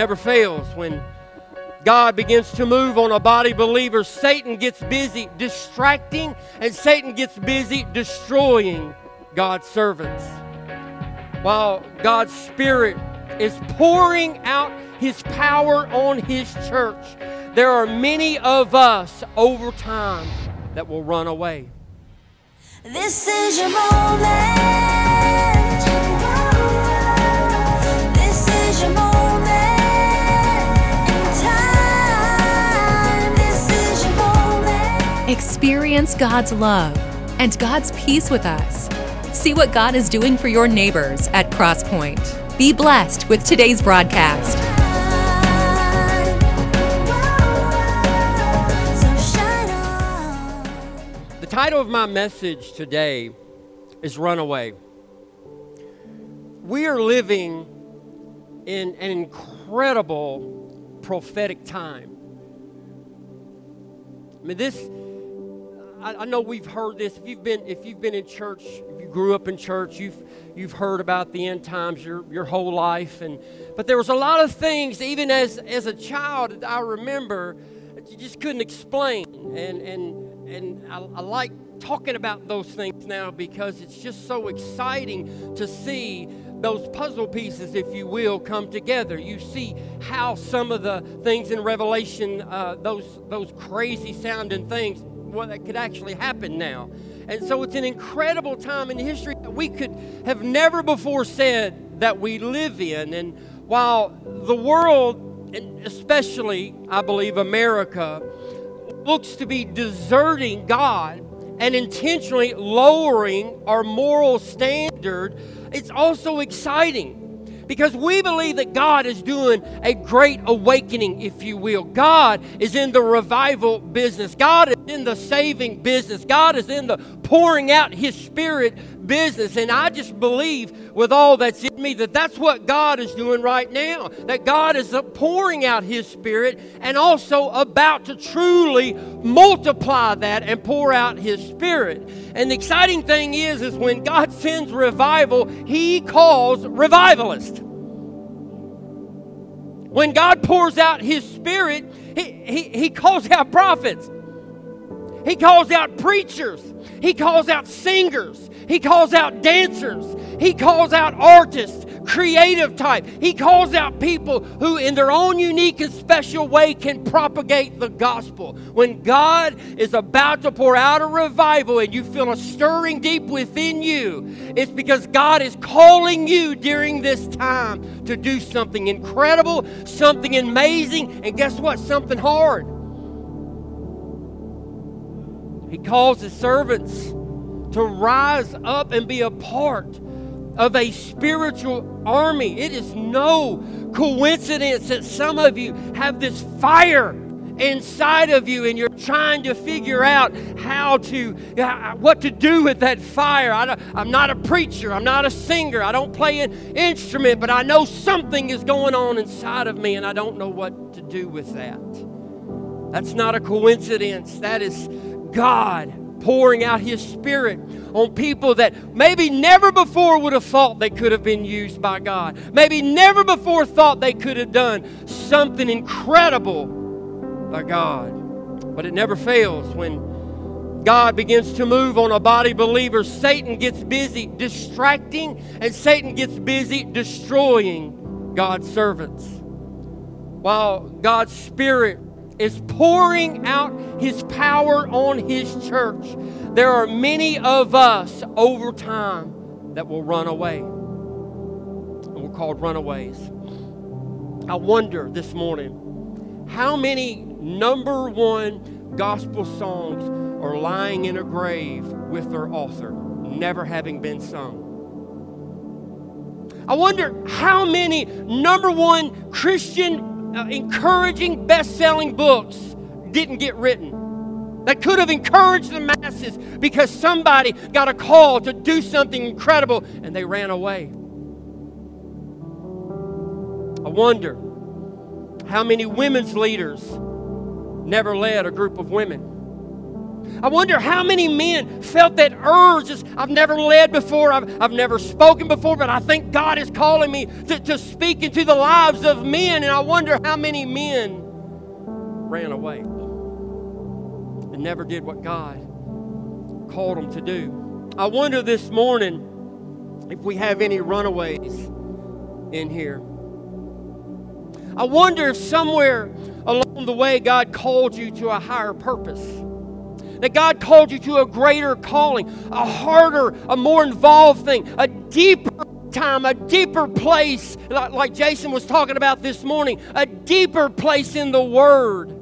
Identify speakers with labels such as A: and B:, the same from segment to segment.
A: never fails. When God begins to move on a body believer, Satan gets busy distracting and Satan gets busy destroying God's servants. While God's Spirit is pouring out His power on His church, there are many of us over time that will run away.
B: This is your moment.
C: Experience God's love and God's peace with us. See what God is doing for your neighbors at Crosspoint. Be blessed with today's broadcast.
A: The title of my message today is Runaway. We are living in an incredible prophetic time. I mean, this, I, I know we've heard this. If you've been, if you've been in church, if you grew up in church, you've, you've heard about the end times your, your whole life. And, but there was a lot of things, even as, as a child, I remember you just couldn't explain. And, and, and I, I like talking about those things now because it's just so exciting to see those puzzle pieces, if you will, come together. You see how some of the things in Revelation, uh, those those crazy sounding things, well, that could actually happen now. And so it's an incredible time in history that we could have never before said that we live in. And while the world, and especially I believe America, looks to be deserting God and intentionally lowering our moral standard, it's also exciting because we believe that God is doing a great awakening, if you will. God is in the revival business, God is in the saving business, God is in the pouring out His Spirit business. And I just believe with all that's in me that that's what God is doing right now. That God is pouring out His Spirit and also about to truly multiply that and pour out His Spirit. And the exciting thing is, is when God sends revival, He calls revivalists. When God pours out His Spirit, He, he, he calls out prophets. He calls out preachers. He calls out singers. He calls out dancers. He calls out artists, creative type. He calls out people who, in their own unique and special way, can propagate the gospel. When God is about to pour out a revival and you feel a stirring deep within you, it's because God is calling you during this time to do something incredible, something amazing, and guess what? Something hard. He calls his servants to rise up and be a part of a spiritual army. It is no coincidence that some of you have this fire inside of you and you're trying to figure out how to uh, what to do with that fire. I am not a preacher. I'm not a singer. I don't play an instrument but i know something is going on inside of me and i don't know what to do with that. That's not a coincidence. That is god pouring out his spirit on people that maybe never before would have thought they could have been used by God. Maybe never before thought they could have done something incredible by God. But it never fails when God begins to move on a body believer. Satan gets busy distracting and Satan gets busy destroying God's servants. While God's spirit is pouring out his power on his church, there are many of us over time that will run away. And we're called runaways. I wonder this morning how many number one gospel songs are lying in a grave with their author, never having been sung. I wonder how many number one Christian encouraging best selling books didn't get written that could have encouraged the masses because somebody got a call to do something incredible and they ran away. I wonder how many women's leaders never led a group of women. I wonder how many men felt that urge. Just, I've never led before, I've, I've never spoken before, but I think God is calling me to, to speak into the lives of men. And I wonder how many men ran away and never did what God called them to do. I wonder this morning if we have any runaways in here. I wonder if somewhere along the way God called you to a higher purpose. That God called you to a greater calling, a harder, a more involved thing, a deeper time, a deeper place, like, Jason was talking about this morning, a deeper place in the Word.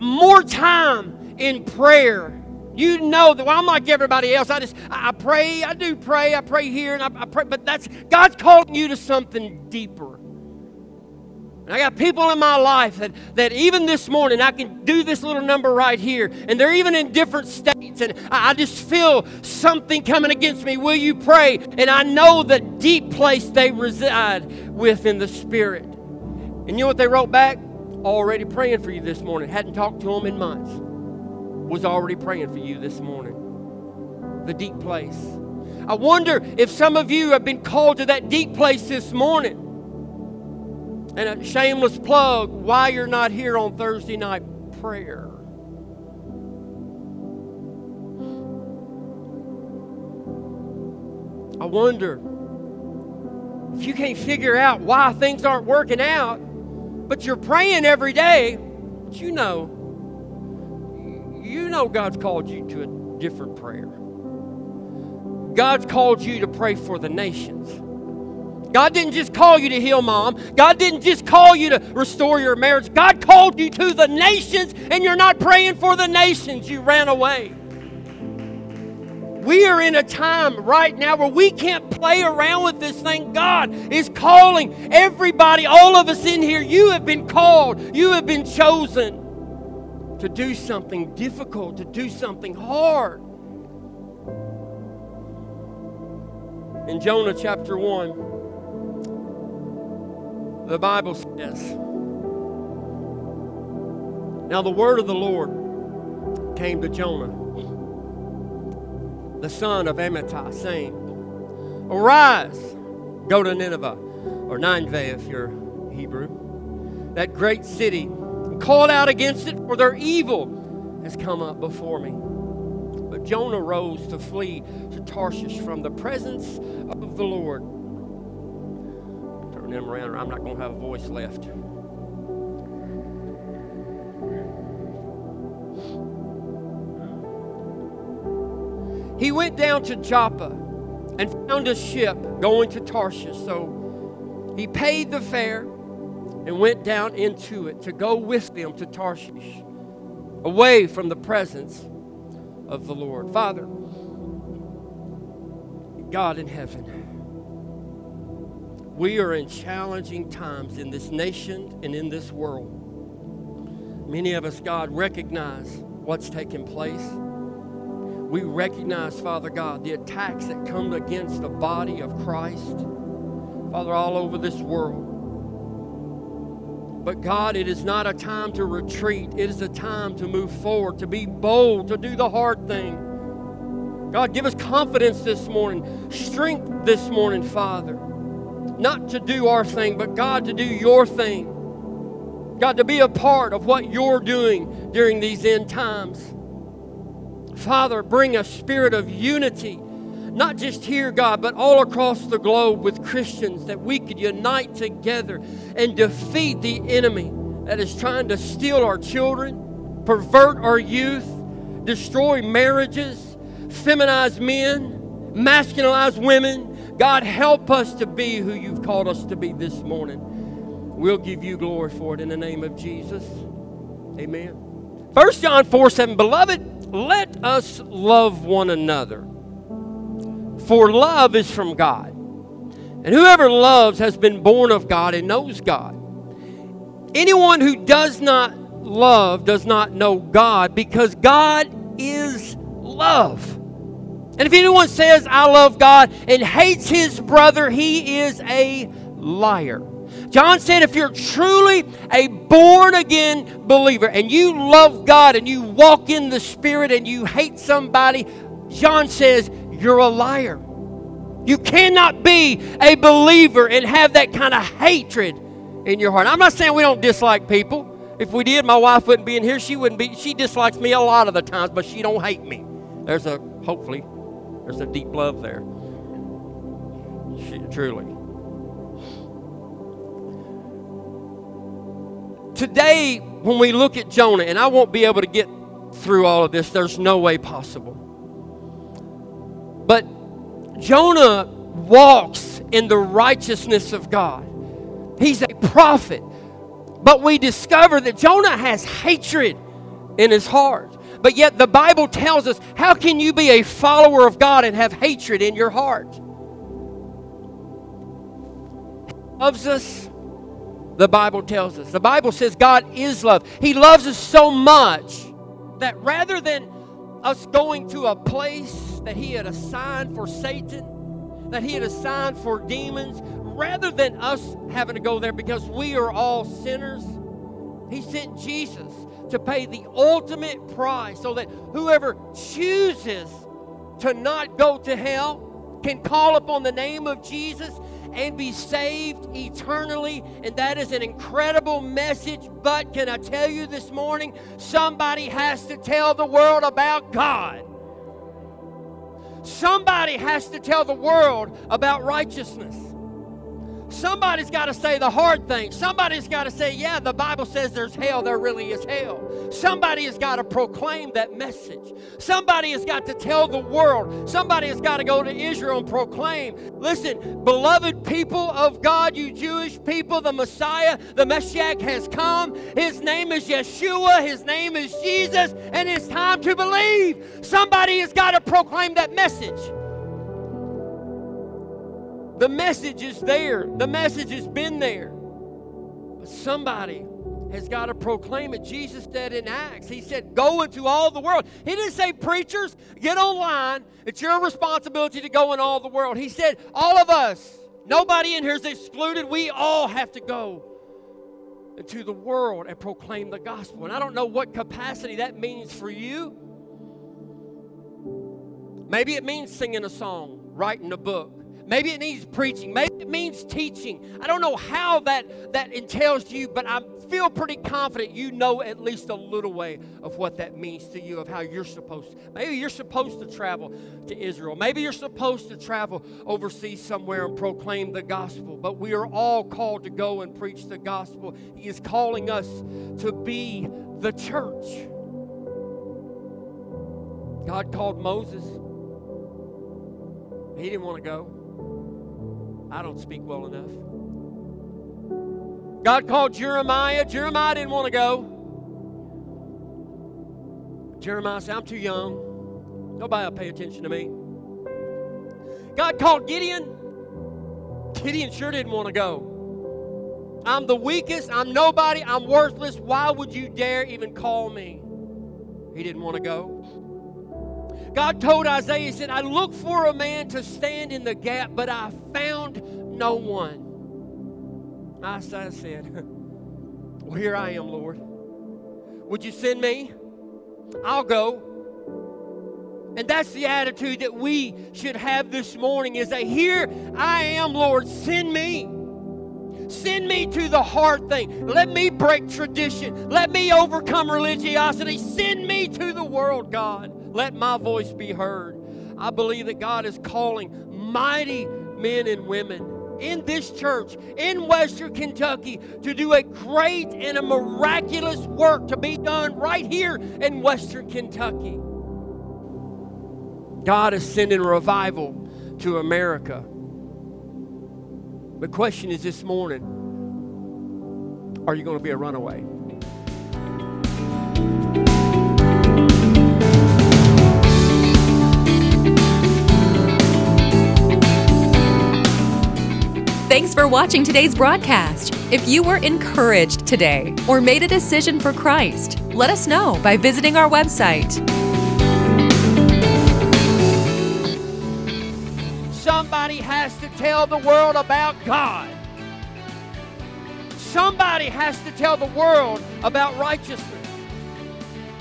A: More time in prayer. You know that well, I'm like everybody else. I just I I pray, I do pray, I pray here and I, I pray, but that's God's calling you to something deeper. And I got people in my life that, that even this morning I can do this little number right here, and they're even in different states, and I, I just feel something coming against me. Will you pray? And I know the deep place they reside with in the Spirit. And you know what they wrote back? Already praying for you this morning. Hadn't talked to them in months. Was already praying for you this morning. The deep place. I wonder if some of you have been called to that deep place this morning. And a shameless plug why you're not here on Thursday night prayer. I wonder if you can't figure out why things aren't working out, but you're praying every day, but you know, you know God's called you to a different prayer. God's called you to pray for the nations. God didn't just call you to heal mom. God didn't just call you to restore your marriage. God called you to the nations, and you're not praying for the nations. You ran away. We are in a time right now where we can't play around with this thing. God is calling everybody, all of us in here. You have been called, you have been chosen to do something difficult, to do something hard. In Jonah chapter 1, the Bible says, Now the word of the Lord came to Jonah, the son of Amittai, saying, Arise, go to Nineveh, or Nineveh if you're Hebrew, that great city, and call out against it, for their evil has come up before me. But Jonah rose to flee to Tarshish from the presence of the Lord. Them around, or I'm not going to have a voice left. He went down to Joppa and found a ship going to Tarshish. So he paid the fare and went down into it to go with them to Tarshish, away from the presence of the Lord. Father, God in heaven, we are in challenging times in this nation and in this world. Many of us, God, recognize what's taking place. We recognize, Father God, the attacks that come against the body of Christ, Father, all over this world. But God, it is not a time to retreat. It is a time to move forward, to be bold, to do the hard thing. God, give us confidence this morning, strength this morning, Father. Not to do our thing, but God, to do your thing. God, to be a part of what you're doing during these end times. Father, bring a spirit of unity, not just here, God, but all across the globe with Christians that we could unite together and defeat the enemy that is trying to steal our children, pervert our youth, destroy marriages, feminize men, masculinize women. God, help us to be who you've called us to be this morning. We'll give you glory for it in the name of Jesus. Amen. 1 John 4 7, Beloved, let us love one another. For love is from God. And whoever loves has been born of God and knows God. Anyone who does not love does not know God because God is love. And if anyone says, I love God and hates his brother, he is a liar. John said, if you're truly a born again believer and you love God and you walk in the Spirit and you hate somebody, John says, you're a liar. You cannot be a believer and have that kind of hatred in your heart. I'm not saying we don't dislike people. If we did, my wife wouldn't be in here. She wouldn't be. She dislikes me a lot of the times, but she don't hate me. There's a hopefully there's a deep love there. She, truly. Today, when we look at Jonah, and I won't be able to get through all of this, there's no way possible. But Jonah walks in the righteousness of God. He's a prophet. But we discover that Jonah has hatred in his heart. But yet the Bible tells us how can you be a follower of God and have hatred in your heart? He loves us. The Bible tells us. The Bible says God is love. He loves us so much that rather than us going to a place that He had assigned for Satan, that He had assigned for demons, rather than us having to go there because we are all sinners, He sent Jesus to pay the ultimate price so that whoever chooses to not go to hell can call upon the name of Jesus and be saved eternally. And that is an incredible message. But can I tell you this morning, somebody has to tell the world about God. Somebody has to tell the world about righteousness. Somebody's got to say the hard thing. Somebody's got to say, yeah, the Bible says there's hell, there really is hell. Somebody has got to proclaim that message. Somebody has got to tell the world. Somebody has got to go to Israel and proclaim. Listen, beloved people of God, you Jewish people, the Messiah, the Messiah has come. His name is Yeshua, his name is Jesus, and it's time to believe. Somebody has got to proclaim that message. The message is there, the message has been there. But somebody has got to proclaim it. Jesus said in Acts, He said, Go into all the world. He didn't say, Preachers, get online. It's your responsibility to go in all the world. He said, All of us, nobody in here is excluded. We all have to go into the world and proclaim the gospel. And I don't know what capacity that means for you. Maybe it means singing a song, writing a book. Maybe it needs preaching. Maybe it means teaching. I don't know how that, that entails to you, but I feel pretty confident you know at least a little way of what that means to you, of how you're supposed to. Maybe you're supposed to travel to Israel. Maybe you're supposed to travel overseas somewhere and proclaim the gospel. But we are all called to go and preach the gospel. He is calling us to be the church. God called Moses. He didn't want to go. I don't speak well enough. God called Jeremiah. Jeremiah didn't want to go. Jeremiah said, I'm too young. Nobody will pay attention to me. God called Gideon. Gideon sure didn't want to go. I'm the weakest. I'm nobody. I'm worthless. Why would you dare even call me? He didn't want to go. God told Isaiah, He said, I look for a man to stand in the gap, but I found no one. Isaiah said, Well, here I am, Lord. Would you send me? I'll go. And that's the attitude that we should have this morning is that here I am, Lord, send me. Send me to the hard thing. Let me break tradition. Let me overcome religiosity. Send me to the world, God. Let my voice be heard. I believe that God is calling mighty men and women in this church in Western Kentucky to do a great and a miraculous work to be done right here in Western Kentucky. God is sending revival to America. The question is this morning are you going to be a runaway?
C: Thanks for watching today's broadcast. If you were encouraged today or made a decision for Christ, let us know by visiting our website.
A: Somebody has to tell the world about God. Somebody has to tell the world about righteousness.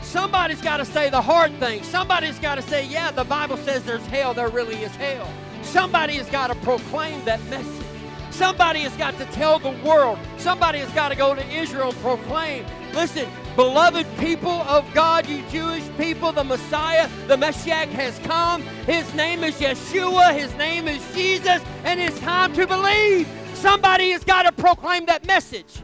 A: Somebody's got to say the hard thing. Somebody's got to say, yeah, the Bible says there's hell, there really is hell. Somebody has got to proclaim that message. Somebody has got to tell the world. Somebody has got to go to Israel and proclaim. Listen, beloved people of God, you Jewish people, the Messiah, the Messiah has come. His name is Yeshua. His name is Jesus. And it's time to believe. Somebody has got to proclaim that message.